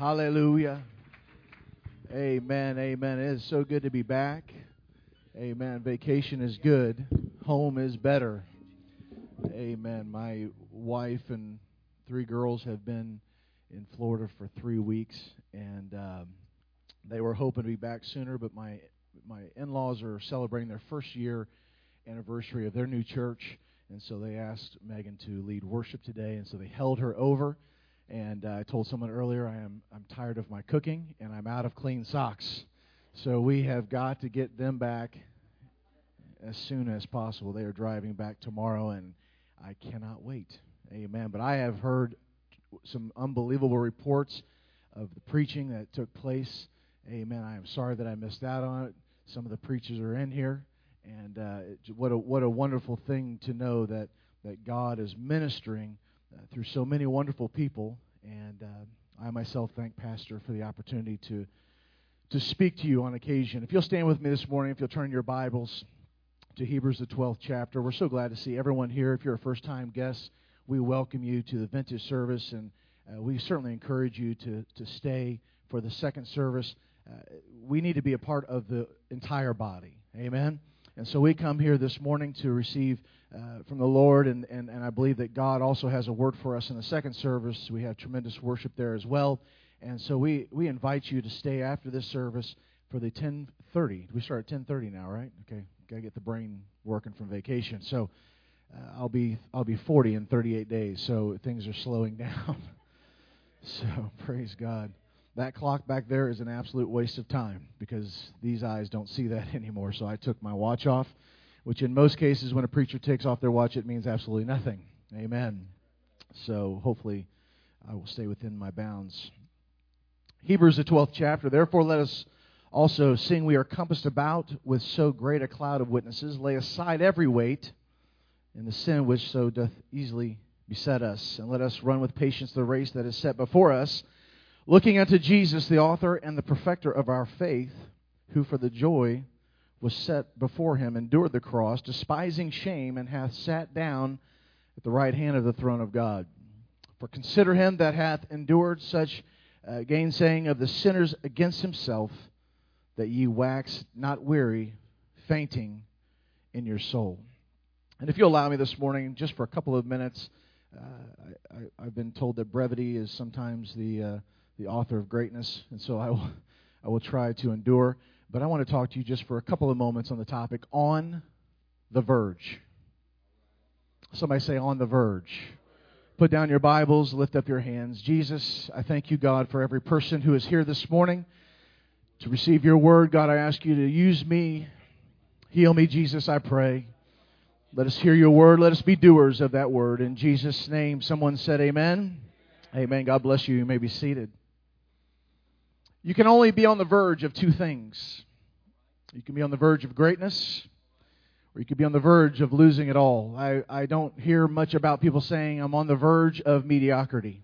Hallelujah. Amen. Amen. It is so good to be back. Amen. Vacation is good. Home is better. Amen. My wife and three girls have been in Florida for three weeks, and um, they were hoping to be back sooner. But my my in-laws are celebrating their first year anniversary of their new church, and so they asked Megan to lead worship today, and so they held her over. And uh, I told someone earlier I am I'm tired of my cooking and I'm out of clean socks. So we have got to get them back as soon as possible. They are driving back tomorrow, and I cannot wait. Amen. But I have heard some unbelievable reports of the preaching that took place. Amen. I am sorry that I missed out on it. Some of the preachers are in here, and uh, what a what a wonderful thing to know that that God is ministering uh, through so many wonderful people. And uh, I myself thank Pastor for the opportunity to to speak to you on occasion. If you'll stand with me this morning, if you'll turn your Bibles to Hebrews the 12th chapter, we're so glad to see everyone here. If you're a first-time guest, we welcome you to the vintage service, and uh, we certainly encourage you to to stay for the second service. Uh, we need to be a part of the entire body. Amen. And so we come here this morning to receive uh, from the Lord, and, and, and I believe that God also has a word for us in the second service. We have tremendous worship there as well. And so we, we invite you to stay after this service for the 10:30. We start at 10:30 now, right? Okay, gotta get the brain working from vacation. So uh, I'll be I'll be 40 in 38 days. So things are slowing down. so praise God. That clock back there is an absolute waste of time because these eyes don't see that anymore. So I took my watch off which in most cases, when a preacher takes off their watch, it means absolutely nothing. Amen. So hopefully, I will stay within my bounds. Hebrews, the 12th chapter. Therefore, let us also seeing We are compassed about with so great a cloud of witnesses. Lay aside every weight and the sin which so doth easily beset us. And let us run with patience the race that is set before us, looking unto Jesus, the author and the perfecter of our faith, who for the joy was set before him, endured the cross, despising shame, and hath sat down at the right hand of the throne of God. For consider him that hath endured such uh, gainsaying of the sinners against himself, that ye wax not weary, fainting in your soul. And if you'll allow me this morning, just for a couple of minutes, uh, I, have been told that brevity is sometimes the uh, the author of greatness, and so I will I will try to endure. But I want to talk to you just for a couple of moments on the topic on the verge. Somebody say, on the verge. Put down your Bibles, lift up your hands. Jesus, I thank you, God, for every person who is here this morning to receive your word. God, I ask you to use me. Heal me, Jesus, I pray. Let us hear your word. Let us be doers of that word. In Jesus' name, someone said, Amen. Amen. God bless you. You may be seated. You can only be on the verge of two things. You can be on the verge of greatness, or you could be on the verge of losing it all. I, I don't hear much about people saying, I'm on the verge of mediocrity.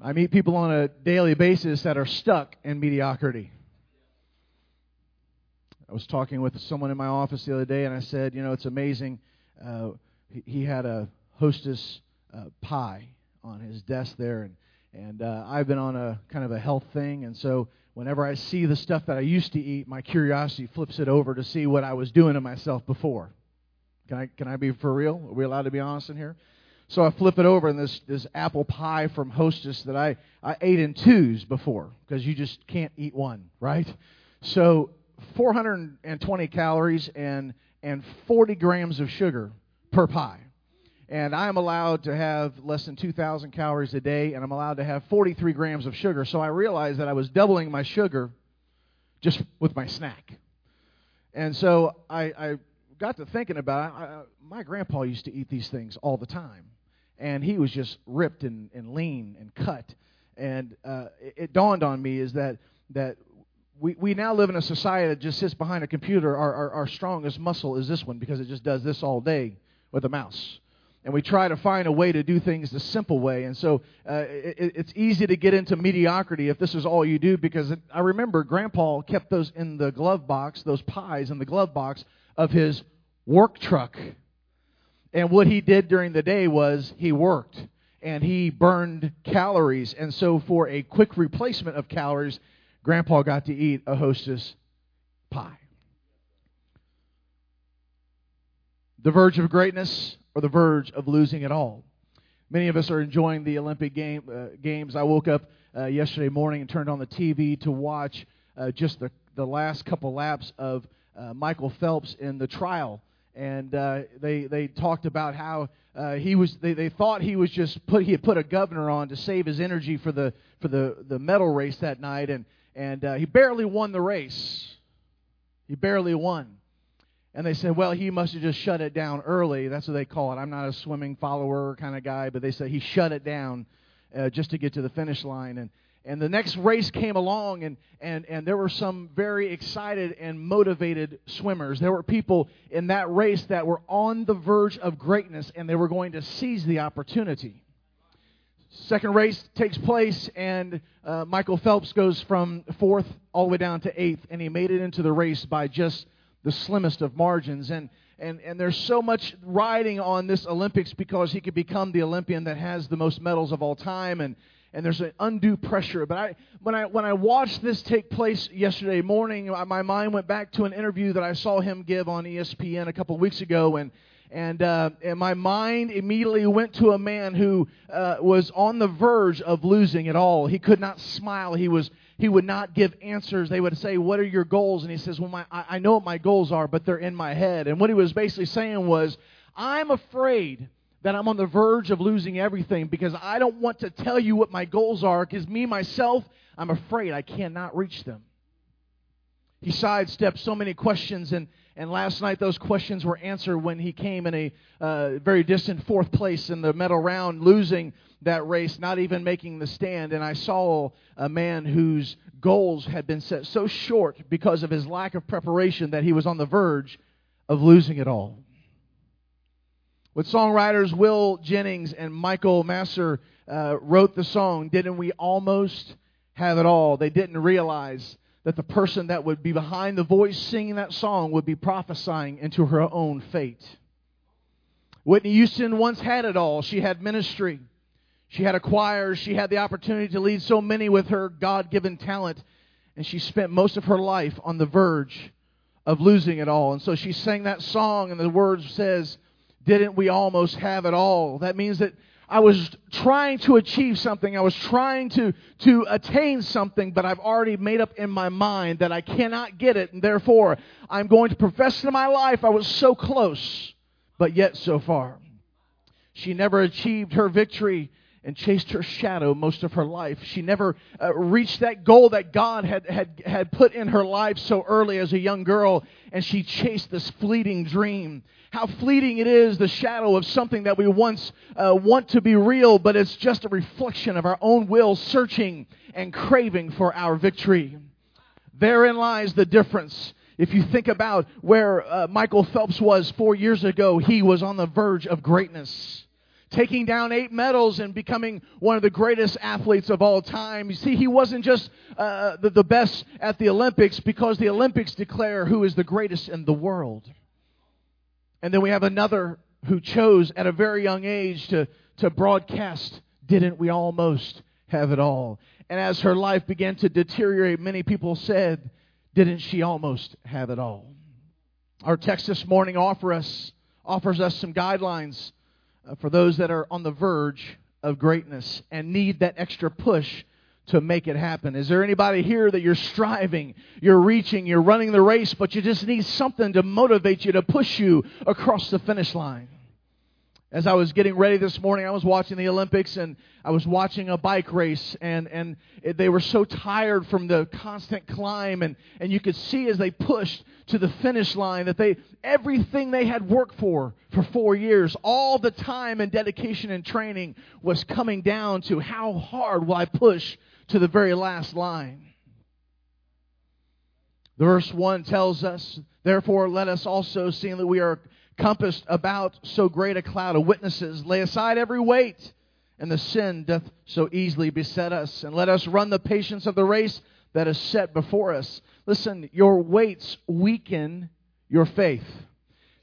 I meet people on a daily basis that are stuck in mediocrity. I was talking with someone in my office the other day, and I said, You know, it's amazing. Uh, he, had a hostess uh, pie on his desk there, and and uh, I've been on a kind of a health thing, and so whenever I see the stuff that I used to eat, my curiosity flips it over to see what I was doing to myself before. Can I can I be for real? Are we allowed to be honest in here? So I flip it over, and this this apple pie from Hostess that I I ate in twos before because you just can't eat one, right? So 420 calories and and 40 grams of sugar per pie and I'm allowed to have less than 2,000 calories a day, and I'm allowed to have 43 grams of sugar. So I realized that I was doubling my sugar just with my snack. And so I, I got to thinking about it. I, my grandpa used to eat these things all the time, and he was just ripped and, and lean and cut. And uh, it, it dawned on me is that that we, we now live in a society that just sits behind a computer. Our, our, our strongest muscle is this one because it just does this all day with a mouse and we try to find a way to do things the simple way. And so uh, it, it's easy to get into mediocrity if this is all you do because it, I remember Grandpa kept those in the glove box, those pies in the glove box of his work truck. And what he did during the day was he worked. and he burned calories. And so, for a quick replacement of calories, Grandpa got to eat a hostess pie. The verge of greatness or the verge of losing it all. Many of us are enjoying the Olympic game, uh, games. I woke up uh, yesterday morning and turned on the TV to watch uh, just the, the last couple laps of uh, Michael Phelps in the trial. And uh, they, they talked about how uh, he was they, they thought he was just put he had put a governor on to save his energy for the for the, the medal race that night and and he barely won the race. He barely won. And they said, well, he must have just shut it down early. That's what they call it. I'm not a swimming follower kind of guy, but they said he shut it down uh, just to get to the finish line. And and the next race came along, and, and, and there were some very excited and motivated swimmers. There were people in that race that were on the verge of greatness, and they were going to seize the opportunity. Second race takes place, and uh, Michael Phelps goes from fourth all the way down to eighth, and he made it into the race by just the slimmest of margins. And, and, and there's so much riding on this Olympics because he could become the Olympian that has the most medals of all time. And, and there's an undue pressure. But I, when I when I watched this take place yesterday morning, my mind went back to an interview that I saw him give on ESPN a couple of weeks ago, and and uh, and my mind immediately went to a man who uh, was on the verge of losing it all. He could not smile. He was he would not give answers. They would say, "What are your goals?" And he says, "Well, my, I, I know what my goals are, but they're in my head." And what he was basically saying was, "I'm afraid." that I'm on the verge of losing everything because I don't want to tell you what my goals are because me, myself, I'm afraid I cannot reach them. He sidestepped so many questions, and, and last night those questions were answered when he came in a uh, very distant fourth place in the medal round, losing that race, not even making the stand. And I saw a man whose goals had been set so short because of his lack of preparation that he was on the verge of losing it all. With songwriters Will Jennings and Michael Masser uh, wrote the song, Didn't We Almost Have It All? They didn't realize that the person that would be behind the voice singing that song would be prophesying into her own fate. Whitney Houston once had it all. She had ministry. She had a choir. She had the opportunity to lead so many with her God given talent. And she spent most of her life on the verge of losing it all. And so she sang that song, and the words says, didn't we almost have it all? That means that I was trying to achieve something. I was trying to, to attain something, but I've already made up in my mind that I cannot get it, and therefore I'm going to profess in my life I was so close, but yet so far. She never achieved her victory and chased her shadow most of her life. She never uh, reached that goal that God had, had, had put in her life so early as a young girl, and she chased this fleeting dream how fleeting it is, the shadow of something that we once uh, want to be real, but it's just a reflection of our own will searching and craving for our victory. Therein lies the difference. If you think about where uh, Michael Phelps was four years ago, he was on the verge of greatness taking down eight medals and becoming one of the greatest athletes of all time. You see, he wasn't just uh, the, the best at the Olympics because the Olympics declare who is the greatest in the world. And then we have another who chose at a very young age to, to broadcast, Didn't we almost have it all? And as her life began to deteriorate, many people said, Didn't she almost have it all? Our text this morning offer us, offers us some guidelines uh, for those that are on the verge of greatness and need that extra push to make it happen. Is there anybody here that you're striving, you're reaching, you're running the race, but you just need something to motivate you, to push you across the finish line? As I was getting ready this morning, I was watching the Olympics and I was watching a bike race, and, and they were so tired from the constant climb, and, and you could see as they pushed to the finish line that they everything they had worked for for four years, all the time and dedication and training was coming down to how hard will I push to the very last line. The verse 1 tells us, Therefore, let us also, seeing that we are compassed about so great a cloud of witnesses, lay aside every weight and the sin doth so easily beset us, and let us run the patience of the race that is set before us. Listen, your weights weaken your faith.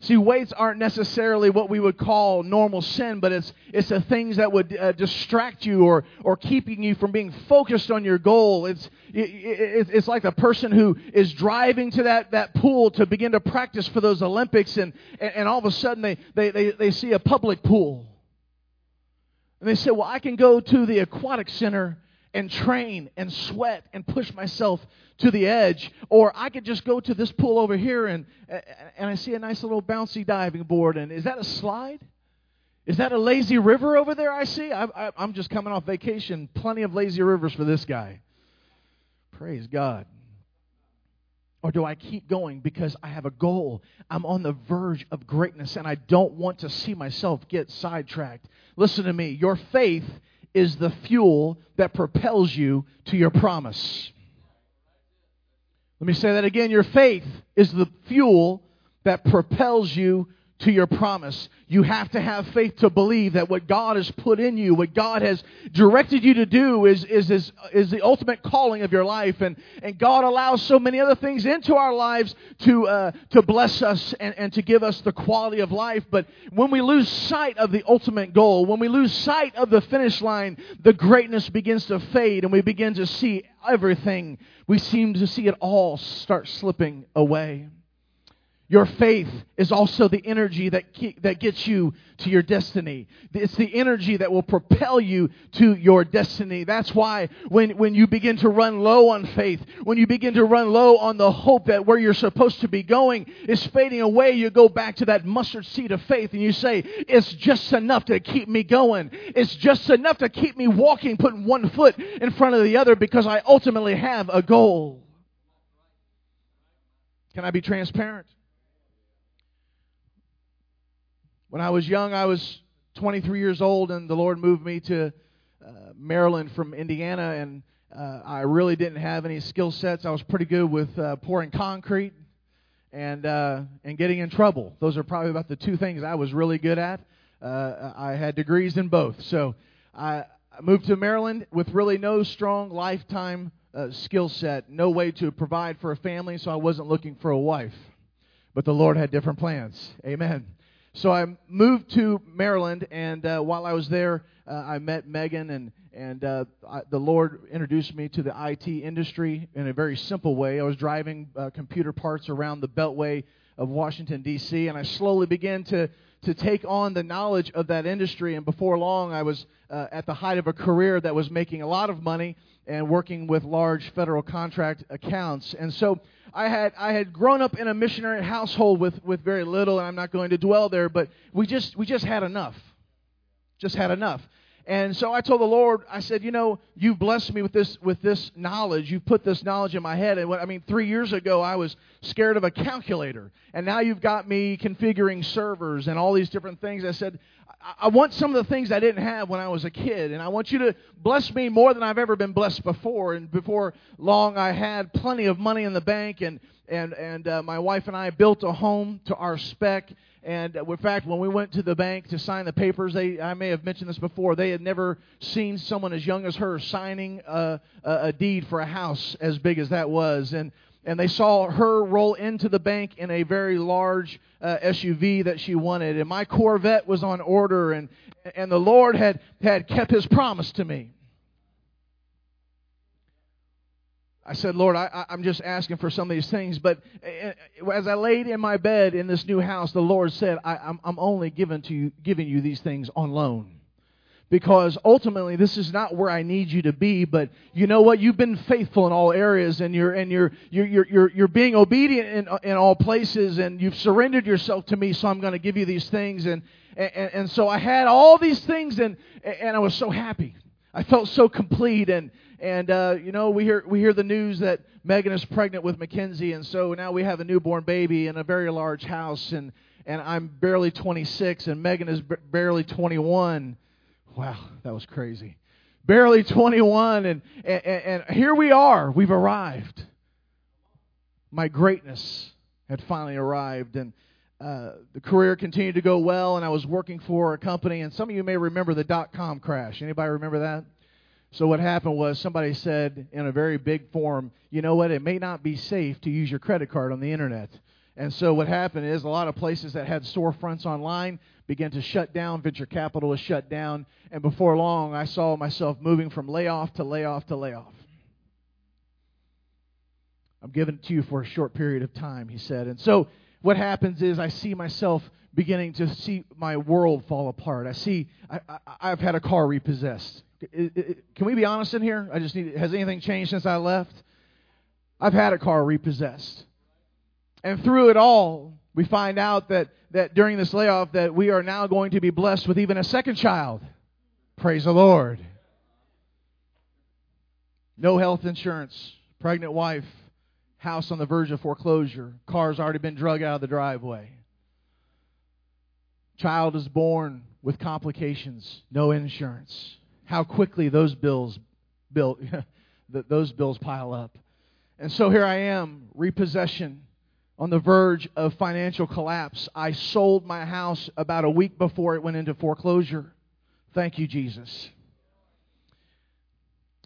See, weights aren't necessarily what we would call normal sin, but it's it's the things that would uh, distract you or or keeping you from being focused on your goal. It's it, it, it's like the person who is driving to that that pool to begin to practice for those Olympics, and and, and all of a sudden they, they they they see a public pool, and they say, "Well, I can go to the aquatic center." And train and sweat and push myself to the edge. Or I could just go to this pool over here and, and I see a nice little bouncy diving board. And is that a slide? Is that a lazy river over there I see? I, am just coming off vacation. Plenty of lazy rivers for this guy. Praise God. Or do I keep going because I have a goal? I'm on the verge of greatness and I don't want to see myself get sidetracked. Listen to me. Your faith is the fuel that propels you to your promise. Let me say that again. Your faith is the fuel that propels you to your promise. You have to have faith to believe that what God has put in you, what God has directed you to do is, is, is, is the ultimate calling of your life. And, and God allows so many other things into our lives to, uh, to bless us and, and to give us the quality of life. But when we lose sight of the ultimate goal, when we lose sight of the finish line, the greatness begins to fade and we begin to see everything. We seem to see it all start slipping away. Your faith is also the energy that, that gets you to your destiny. It's the energy that will propel you to your destiny. That's why when, when you begin to run low on faith, when you begin to run low on the hope that where you're supposed to be going is fading away, you go back to that mustard seed of faith and you say, It's just enough to keep me going. It's just enough to keep me walking, putting one foot in front of the other because I ultimately have a goal. Can I be transparent? When I was young, I was 23 years old, and the Lord moved me to uh, Maryland from Indiana, and uh, I really didn't have any skill sets. I was pretty good with uh, pouring concrete and uh, and getting in trouble. Those are probably about the two things I was really good at. Uh, I had degrees in both, so I moved to Maryland with really no strong lifetime uh, skill set, no way to provide for a family, so I wasn't looking for a wife. But the Lord had different plans. Amen. So I moved to Maryland, and uh, while I was there, uh, I met Megan, and and uh, I, the Lord introduced me to the IT industry in a very simple way. I was driving uh, computer parts around the Beltway of Washington D.C., and I slowly began to to take on the knowledge of that industry. And before long, I was uh, at the height of a career that was making a lot of money and working with large federal contract accounts. And so I had I had grown up in a missionary household with with very little, and I'm not going to dwell there, but we just we just had enough, just had enough. And so I told the Lord, I said, you know, you've blessed me with this with this knowledge. You've put this knowledge in my head. And what I mean, three years ago I was scared of a calculator, and now you've got me configuring servers and all these different things. I said, I want some of the things I didn't have when I was a kid, and I want you to bless me more than I've ever been blessed before. And before long, I had plenty of money in the bank, and and and uh, my wife and I built a home to our spec. And uh, in fact, when we went to the bank to sign the papers, they I may have mentioned this before. They had never seen someone as young as her signing a, a, deed for a house as big as that was, and and they saw her roll into the bank in a very large uh, SUV that she wanted. And my Corvette was on order, and, and the Lord had, had kept his promise to me. I said, Lord, I, am just asking for some of these things. But uh, as I laid in my bed in this new house, the Lord said, I, am only giving, to you, giving you these things on loan because ultimately this is not where I need you to be. But you know what? You've been faithful in all areas, and you're and you're you're you're you're, you're being obedient in in all places, and you've surrendered yourself to me. So I'm going to give you these things, and and, and so I had all these things, and and I was so happy. I felt so complete, and and uh, you know we hear we hear the news that Megan is pregnant with Mackenzie, and so now we have a newborn baby in a very large house, and and I'm barely 26, and Megan is b- barely 21 Wow, that was crazy. Barely 21, and, and, and here we are. We've arrived. My greatness had finally arrived, and uh, the career continued to go well, and I was working for a company, and some of you may remember the dot com crash. Anybody remember that? So what happened was somebody said in a very big form, you know what, it may not be safe to use your credit card on the internet. And so what happened is a lot of places that had storefronts online began to shut down. Venture capital was shut down. And before long, I saw myself moving from layoff to layoff to layoff. I'm giving it to you for a short period of time, he said. And so what happens is I see myself beginning to see my world fall apart. I see I, have had a car repossessed. It, it, can we be honest in here? I just need. Has anything changed since I left? I've had a car repossessed. And through it all, we find out that, that during this layoff that we are now going to be blessed with even a second child. Praise the Lord. No health insurance, pregnant wife, house on the verge of foreclosure, car's already been drug out of the driveway. Child is born with complications, no insurance. How quickly those bills built those bills pile up. And so here I am, repossession on the verge of financial collapse. I sold my house about a week before it went into foreclosure. Thank you, Jesus.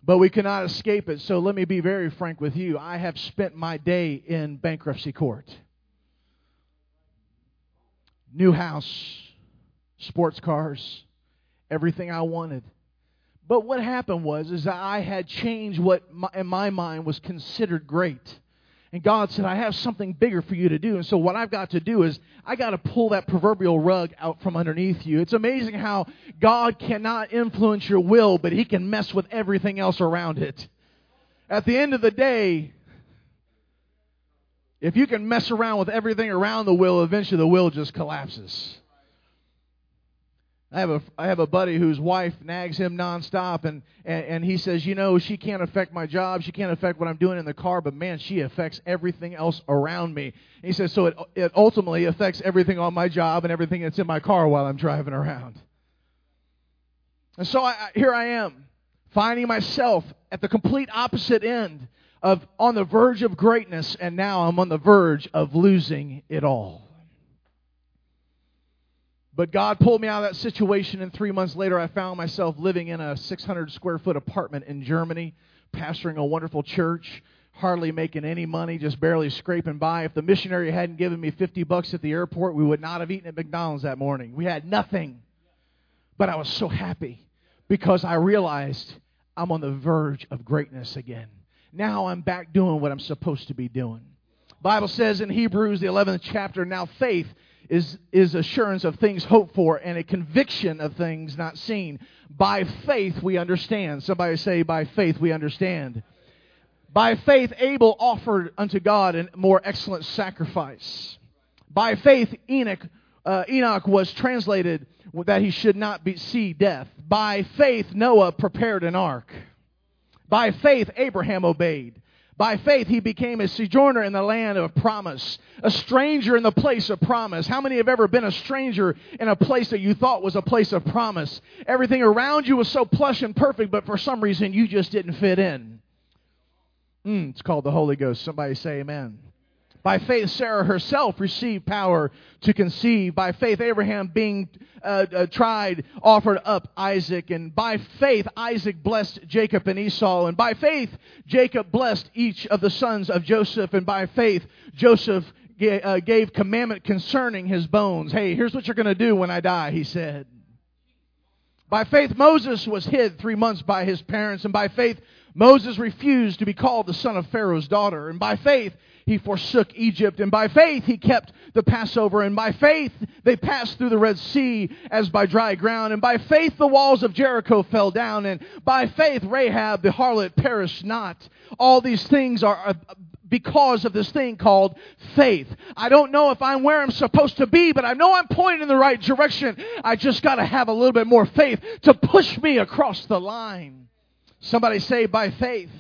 But we cannot escape it. So let me be very frank with you. I have spent my day in bankruptcy court. New house, sports cars, everything I wanted. But what happened was is that I had changed what my, in my mind was considered great. And God said, I have something bigger for you to do. And so what I've got to do is I got to pull that proverbial rug out from underneath you. It's amazing how God cannot influence your will, but he can mess with everything else around it. At the end of the day, if you can mess around with everything around the will, eventually the will just collapses. I have a I have a buddy whose wife nags him nonstop, and, and and he says, you know, she can't affect my job, she can't affect what I'm doing in the car, but man, she affects everything else around me. And he says, so it it ultimately affects everything on my job and everything that's in my car while I'm driving around. And so I, here I am, finding myself at the complete opposite end of on the verge of greatness, and now I'm on the verge of losing it all. But God pulled me out of that situation, and three months later, I found myself living in a 600 square foot apartment in Germany, pastoring a wonderful church, hardly making any money, just barely scraping by. If the missionary hadn't given me 50 bucks at the airport, we would not have eaten at McDonald's that morning. We had nothing. But I was so happy because I realized I'm on the verge of greatness again. Now I'm back doing what I'm supposed to be doing. Bible says in Hebrews the 11th chapter, now faith is, is assurance of things hoped for and a conviction of things not seen. By faith we understand. Somebody say, by faith we understand. By faith Abel offered unto God a more excellent sacrifice. By faith Enoch, uh, Enoch was translated that he should not be, see death. By faith Noah prepared an ark. By faith Abraham obeyed. By faith, he became a sojourner in the land of promise, a stranger in the place of promise. How many have ever been a stranger in a place that you thought was a place of promise? Everything around you was so plush and perfect, but for some reason you just didn't fit in. Mm, it's called the Holy Ghost. Somebody say amen. By faith, Sarah herself received power to conceive. By faith, Abraham, being uh, uh, tried, offered up Isaac. And by faith, Isaac blessed Jacob and Esau. And by faith, Jacob blessed each of the sons of Joseph. And by faith, Joseph uh, gave commandment concerning his bones. Hey, here's what you're going to do when I die, he said. By faith, Moses was hid three months by his parents. And by faith, Moses refused to be called the son of Pharaoh's daughter. And by faith, he forsook Egypt. And by faith, he kept the Passover. And by faith, they passed through the Red Sea as by dry ground. And by faith, the walls of Jericho fell down. And by faith, Rahab the harlot perished not. All these things are uh, because of this thing called faith. I don't know if I'm where I'm supposed to be, but I know I'm pointing in the right direction. I just got to have a little bit more faith to push me across the line. Somebody say, by faith.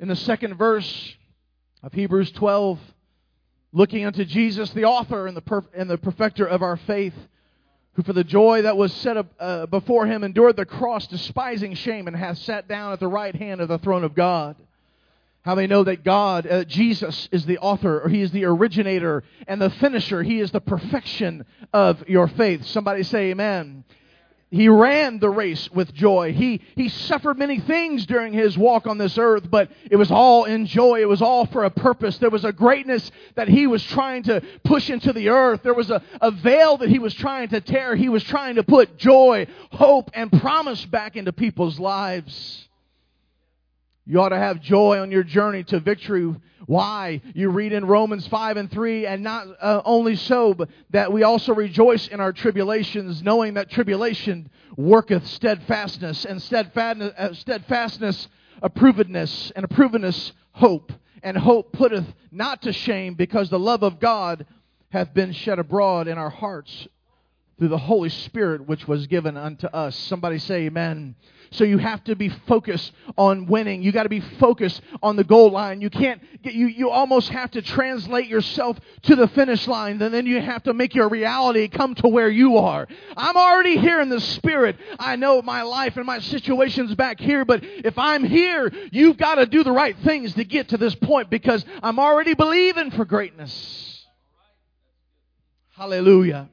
In the second verse, of Hebrews 12, looking unto Jesus, the author and the, perf- and the perfecter of our faith, who for the joy that was set up uh, before him endured the cross, despising shame, and hath sat down at the right hand of the throne of God. How they know that God, uh, Jesus, is the author, or He is the originator and the finisher. He is the perfection of your faith. Somebody say Amen. He ran the race with joy. He, he suffered many things during his walk on this earth, but it was all in joy. It was all for a purpose. There was a greatness that he was trying to push into the earth. There was a, a veil that he was trying to tear. He was trying to put joy, hope, and promise back into people's lives. You ought to have joy on your journey to victory. Why? You read in Romans 5 and 3, and not uh, only so, but that we also rejoice in our tribulations, knowing that tribulation worketh steadfastness, and steadfastness, uh, steadfastness approvedness, and approvedness hope. And hope putteth not to shame, because the love of God hath been shed abroad in our hearts through the Holy Spirit which was given unto us. Somebody say amen. So you have to be focused on winning. You got to be focused on the goal line. You can't get, you, you almost have to translate yourself to the finish line. And then you have to make your reality come to where you are. I'm already here in the spirit. I know my life and my situation's back here, but if I'm here, you've got to do the right things to get to this point because I'm already believing for greatness. Hallelujah.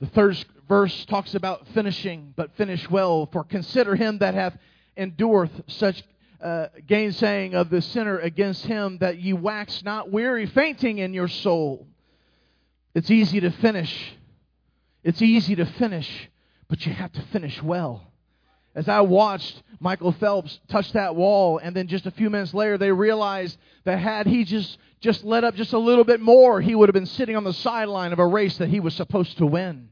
The third verse talks about finishing, but finish well. For consider him that hath endureth such uh, gainsaying of the sinner against him, that ye wax not weary, fainting in your soul. It's easy to finish. It's easy to finish, but you have to finish well. As I watched Michael Phelps touch that wall, and then just a few minutes later, they realized that had he just just let up just a little bit more, he would have been sitting on the sideline of a race that he was supposed to win.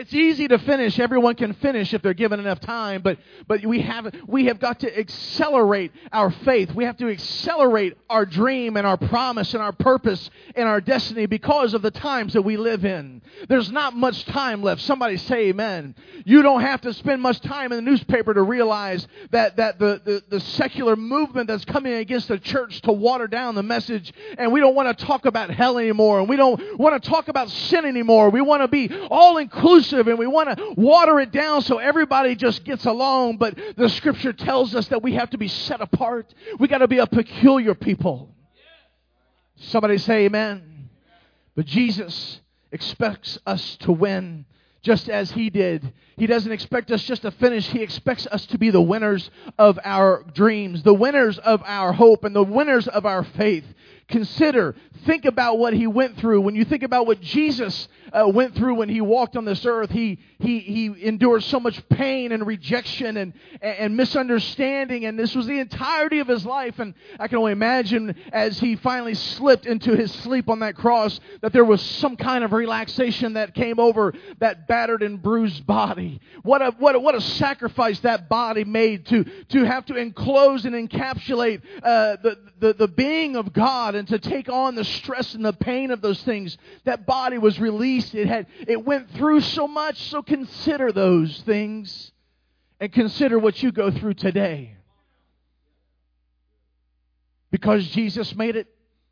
It's easy to finish. Everyone can finish if they're given enough time, but, but we, have, we have got to accelerate our faith. We have to accelerate our dream and our promise and our purpose and our destiny because of the times that we live in. There's not much time left. Somebody say amen. You don't have to spend much time in the newspaper to realize that, that the, the, the secular movement that's coming against the church to water down the message, and we don't want to talk about hell anymore, and we don't want to talk about sin anymore. We want to be all inclusive inclusive and we want to water it down so everybody just gets along. But the scripture tells us that we have to be set apart. We got to be a peculiar people. Somebody say amen. But Jesus expects us to win just as he did. He doesn't expect us just to finish. He expects us to be the winners of our dreams, the winners of our hope, and the winners of our faith. Consider, think about what he went through. When you think about what Jesus uh, went through when he walked on this earth, he, he, he endured so much pain and rejection and, and misunderstanding, and this was the entirety of his life. And I can only imagine as he finally slipped into his sleep on that cross that there was some kind of relaxation that came over that battered and bruised body. What a, what a, what a sacrifice that body made to, to have to enclose and encapsulate uh, the, the, the being of God and to take on the stress and the pain of those things. That body was released. It had it went through so much. So consider those things and consider what you go through today. Because Jesus made it,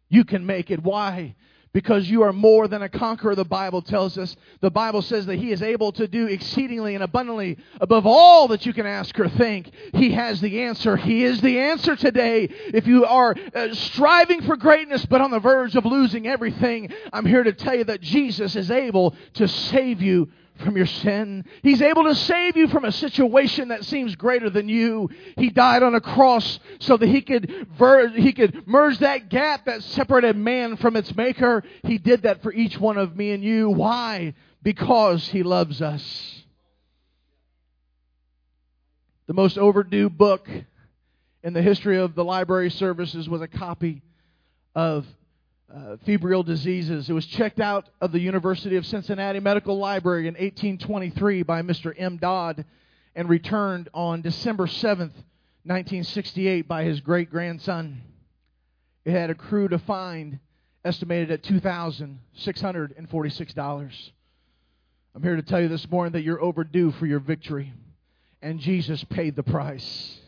you can make it. Why? Because you are more than a conqueror, the Bible tells us. The Bible says that He is able to do exceedingly and abundantly above all that you can ask or think. He has the answer. He is the answer today. If you are uh, striving for greatness but on the verge of losing everything, I'm here to tell you that Jesus is able to save you from your sin. He's able to save you from a situation that seems greater than you. He died on a cross so that he could ver- he could merge that gap that separated man from its maker. He did that for each one of me and you. Why? Because he loves us. The most overdue book in the history of the library services was a copy of uh, febrile diseases. It was checked out of the University of Cincinnati Medical Library in 1823 by Mr. M. Dodd and returned on December 7th, 1968 by his great grandson. It had accrued a fine estimated at $2,646. I'm here to tell you this morning that you're overdue for your victory, and Jesus paid the price.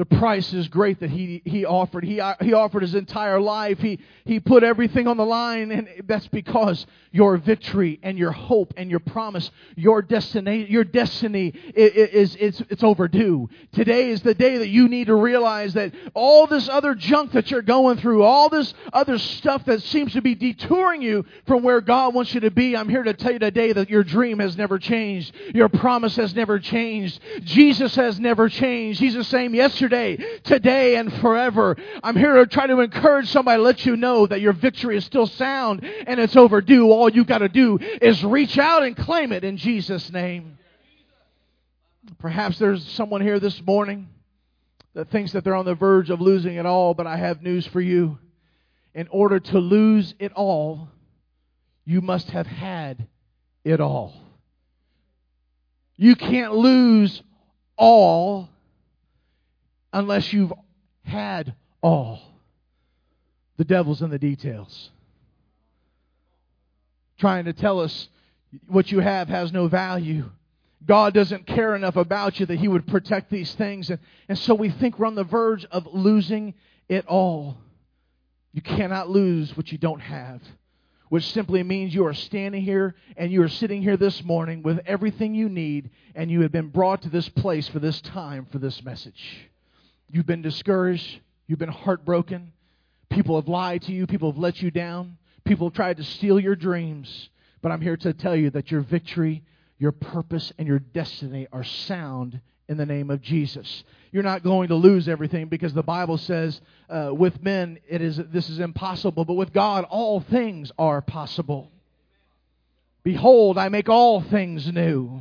The price is great that he, he offered. He, uh, he offered his entire life. He, he put everything on the line, and that's because your victory and your hope and your promise, your destiny, your destiny is, is, is it's overdue. Today is the day that you need to realize that all this other junk that you're going through, all this other stuff that seems to be detouring you from where God wants you to be, I'm here to tell you today that your dream has never changed. Your promise has never changed. Jesus has never changed. He's the same yesterday yesterday, today, and forever. I'm here to try to encourage somebody, let you know that your victory is still sound and it's overdue. All you got to do is reach out and claim it in Jesus' name. Perhaps there's someone here this morning that thinks that they're on the verge of losing it all, but I have news for you. In order to lose it all, you must have had it all. You can't lose all unless you've had all. The devil's in the details. Trying to tell us what you have has no value. God doesn't care enough about you that He would protect these things. And, and so we think we're on the verge of losing it all. You cannot lose what you don't have, which simply means you are standing here and you are sitting here this morning with everything you need, and you have been brought to this place for this time for this message. You've been discouraged. You've been heartbroken. People have lied to you. People have let you down. People have tried to steal your dreams. But I'm here to tell you that your victory, your purpose, and your destiny are sound in the name of Jesus. You're not going to lose everything because the Bible says uh, with men it is this is impossible, but with God all things are possible. Behold, I make all things new.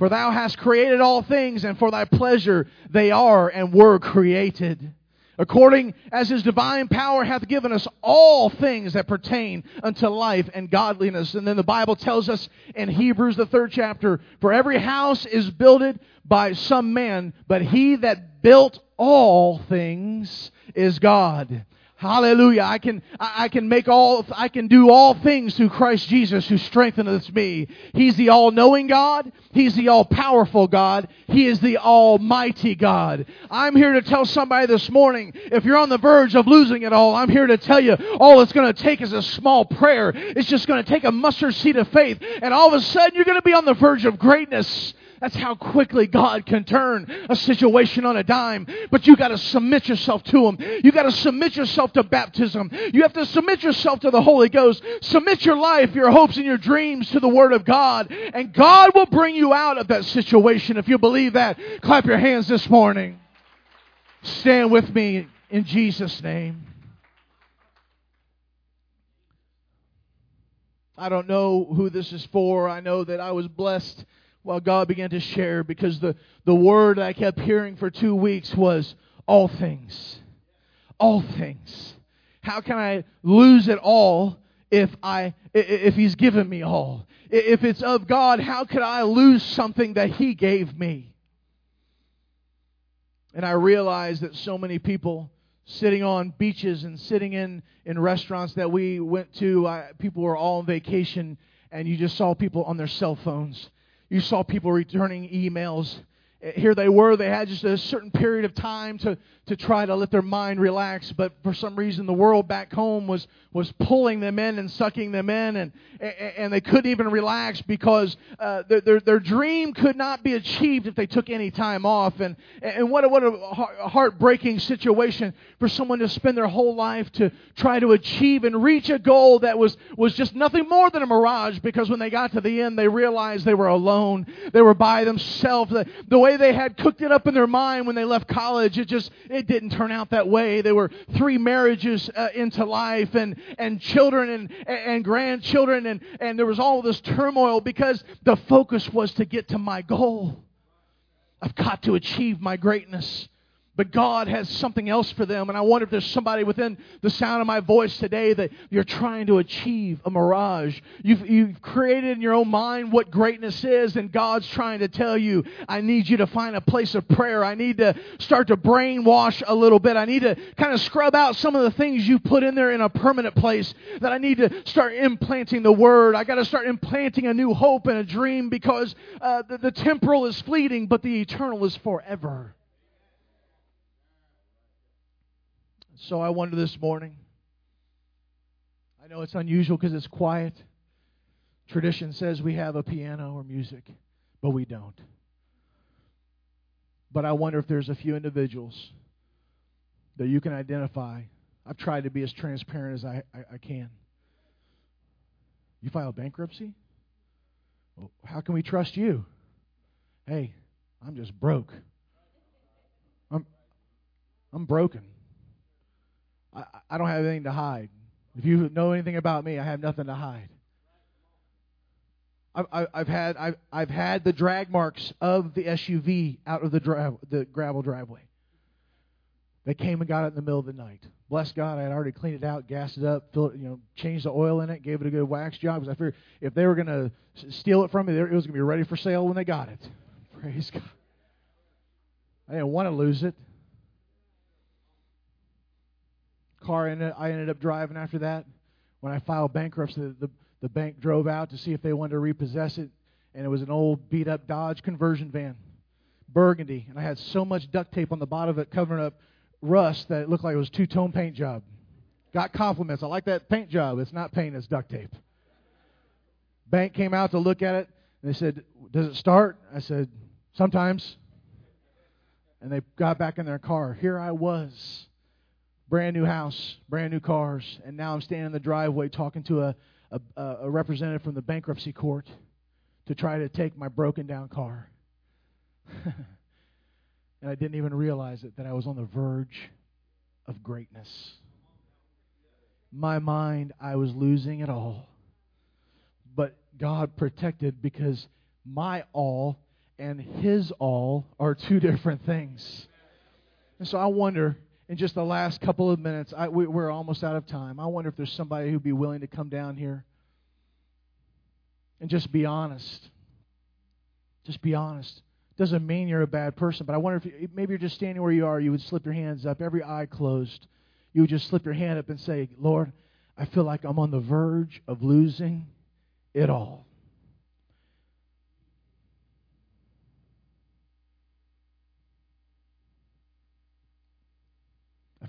For thou hast created all things, and for thy pleasure they are and were created. According as his divine power hath given us all things that pertain unto life and godliness. And then the Bible tells us in Hebrews, the third chapter, for every house is builded by some man, but he that built all things is God. Hallelujah. I can, I can make all, I can do all things through Christ Jesus who strengtheneth me. He's the all-knowing God. He's the all-powerful God. He is the almighty God. I'm here to tell somebody this morning, if you're on the verge of losing it all, I'm here to tell you all it's going to take is a small prayer. It's just going to take a mustard seed of faith. And all of a sudden you're going to be on the verge of greatness. That's how quickly God can turn a situation on a dime. But you got to submit yourself to Him. You got to submit yourself to baptism. You have to submit yourself to the Holy Ghost. Submit your life, your hopes, and your dreams to the Word of God. And God will bring you out of that situation. If you believe that, clap your hands this morning. Stand with me in Jesus' name. I don't know who this is for. I know that I was blessed while God began to share because the, the word I kept hearing for two weeks was all things. All things. How can I lose it all if I if he's given me all? If it's of God, how could I lose something that he gave me? And I realized that so many people sitting on beaches and sitting in, in restaurants that we went to, I, people were all on vacation, and you just saw people on their cell phones you saw people returning emails. Here they were, they had just a certain period of time to, to try to let their mind relax, but for some reason the world back home was, was pulling them in and sucking them in, and, and they couldn't even relax because uh, their, their, their dream could not be achieved if they took any time off. And, and what, a, what a heartbreaking situation for someone to spend their whole life to try to achieve and reach a goal that was, was just nothing more than a mirage because when they got to the end, they realized they were alone. They were by themselves. The, the way they had cooked it up in their mind when they left college, it just, it it didn't turn out that way. There were three marriages uh, into life and, and children and, and grandchildren, and, and there was all this turmoil because the focus was to get to my goal. I've got to achieve my greatness. But God has something else for them. And I wonder if there's somebody within the sound of my voice today that you're trying to achieve a mirage. You've, you've created in your own mind what greatness is, and God's trying to tell you, I need you to find a place of prayer. I need to start to brainwash a little bit. I need to kind of scrub out some of the things you put in there in a permanent place. That I need to start implanting the Word. I got to start implanting a new hope and a dream because uh, the, the temporal is fleeting, but the eternal is forever. So I wonder this morning. I know it's unusual because it's quiet. Tradition says we have a piano or music, but we don't. But I wonder if there's a few individuals that you can identify. I've tried to be as transparent as I, I, I can. You filed bankruptcy? Well, how can we trust you? Hey, I'm just broke. I'm I'm broken. I, I don't have anything to hide. If you know anything about me, I have nothing to hide. I've, I've had I've, I've had the drag marks of the SUV out of the dri- the gravel driveway. They came and got it in the middle of the night. Bless God, I had already cleaned it out, gassed it up, filled, you know, changed the oil in it, gave it a good wax job. Because I figured if they were going to steal it from me, it was going to be ready for sale when they got it. Praise God. I didn't want to lose it. Car I ended up driving after that. When I filed bankruptcy, the, the, the bank drove out to see if they wanted to repossess it, and it was an old beat up Dodge conversion van, burgundy, and I had so much duct tape on the bottom of it covering up rust that it looked like it was two tone paint job. Got compliments. I like that paint job. It's not paint, it's duct tape. Bank came out to look at it, and they said, "Does it start?" I said, "Sometimes." And they got back in their car. Here I was, brand new house, brand new cars, and now I'm standing in the driveway talking to a, a, a representative from the bankruptcy court to try to take my broken down car. and I didn't even realize it that I was on the verge of greatness. My mind, I was losing it all. But God protected because my all and His all are two different things. And so I wonder, in just the last couple of minutes, I, we, we're almost out of time. I wonder if there's somebody who'd be willing to come down here and just be honest. Just be honest. Doesn't mean you're a bad person, but I wonder if you, maybe you're just standing where you are, you would slip your hands up, every eye closed. You would just slip your hand up and say, Lord, I feel like I'm on the verge of losing it all.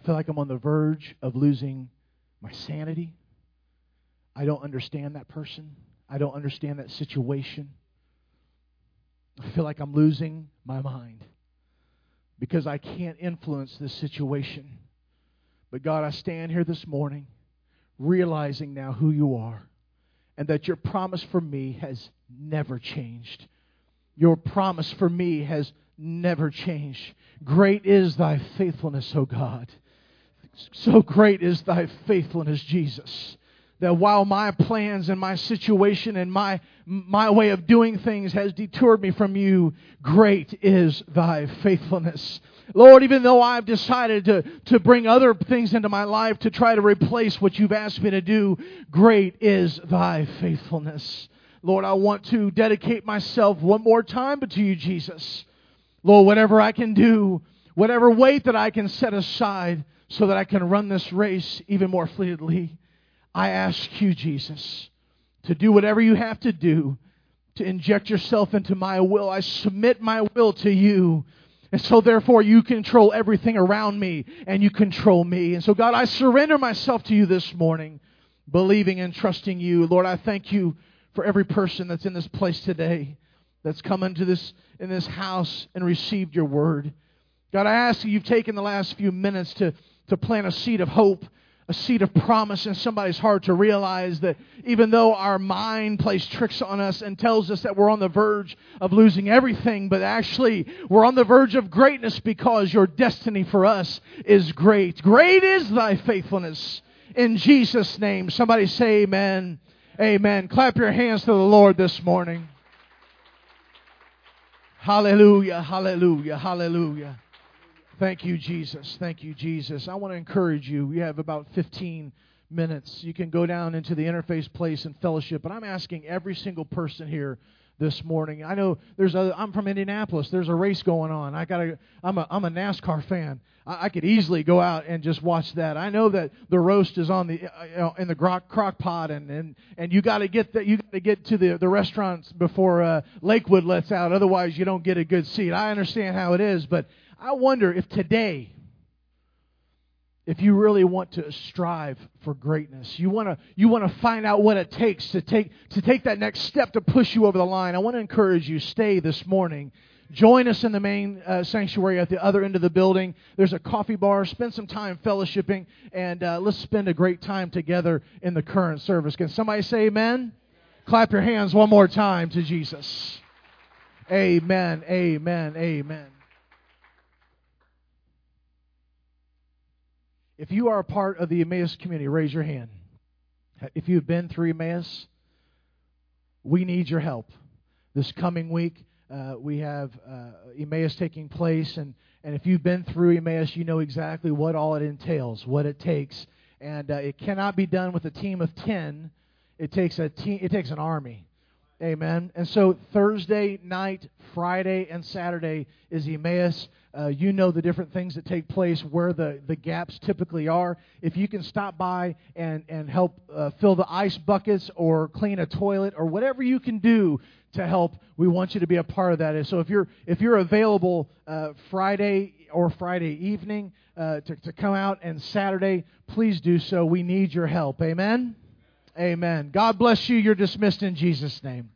I feel like I'm on the verge of losing my sanity. I don't understand that person. I don't understand that situation. I feel like I'm losing my mind because I can't influence this situation. But God, I stand here this morning realizing now who you are and that your promise for me has never changed. Your promise for me has never changed. Great is thy faithfulness, O God. So great is thy faithfulness, Jesus that while my plans and my situation and my, my way of doing things has detoured me from you, great is thy faithfulness. Lord, even though I've decided to, to bring other things into my life to try to replace what you've asked me to do, great is thy faithfulness. Lord, I want to dedicate myself one more time to you, Jesus. Lord, whatever I can do, whatever weight that I can set aside so that I can run this race even more fleetly. I ask you, Jesus, to do whatever you have to do to inject yourself into my will. I submit my will to you. And so, therefore, you control everything around me and you control me. And so, God, I surrender myself to you this morning, believing and trusting you. Lord, I thank you for every person that's in this place today, that's come into this, in this house and received your word. God, I ask you, you've taken the last few minutes to, to plant a seed of hope a seed of promise in somebody's heart to realize that even though our mind plays tricks on us and tells us that we're on the verge of losing everything, but actually we're on the verge of greatness because your destiny for us is great. Great is thy faithfulness. In Jesus' name, somebody say amen. Amen. Clap your hands to the Lord this morning. Hallelujah, hallelujah, hallelujah. Thank you, Jesus. Thank you, Jesus. I want to encourage you. We have about 15 minutes. You can go down into the interface place and fellowship, but I'm asking every single person here this morning. I know there's a. I'm from Indianapolis. There's a race going on. I got to. I'm a. I'm a NASCAR fan. I, I could easily go out and just watch that. I know that the roast is on the uh, in the crock, crock pot, and and and you got to get that. You got to get to the the restaurants before uh, Lakewood lets out. Otherwise, you don't get a good seat. I understand how it is, but I wonder if today if you really want to strive for greatness, you want to you want to find out what it takes to take to take that next step to push you over the line. I want to encourage you stay this morning. Join us in the main uh, sanctuary at the other end of the building. There's a coffee bar. Spend some time fellowshipping, and uh, let's spend a great time together in the current service. Can somebody say amen? Clap your hands one more time to Jesus. Amen, amen, amen. If you are a part of the Emmaus community, raise your hand. If you've been through Emmaus, we need your help. This coming week, uh, we have uh, Emmaus taking place, and, and if you've been through Emmaus, you know exactly what all it entails, what it takes. And uh, it cannot be done with a team of 10. It takes, a team, it takes an army. Amen. And so Thursday night, Friday, and Saturday is Emmaus. Uh, you know the different things that take place, where the, the gaps typically are. If you can stop by and, and help uh, fill the ice buckets or clean a toilet or whatever you can do to help, we want you to be a part of that. And so if you're, if you're available uh, Friday or Friday evening uh, to, to come out and Saturday, please do so. We need your help. Amen? Amen. God bless you. You're dismissed in Jesus' name.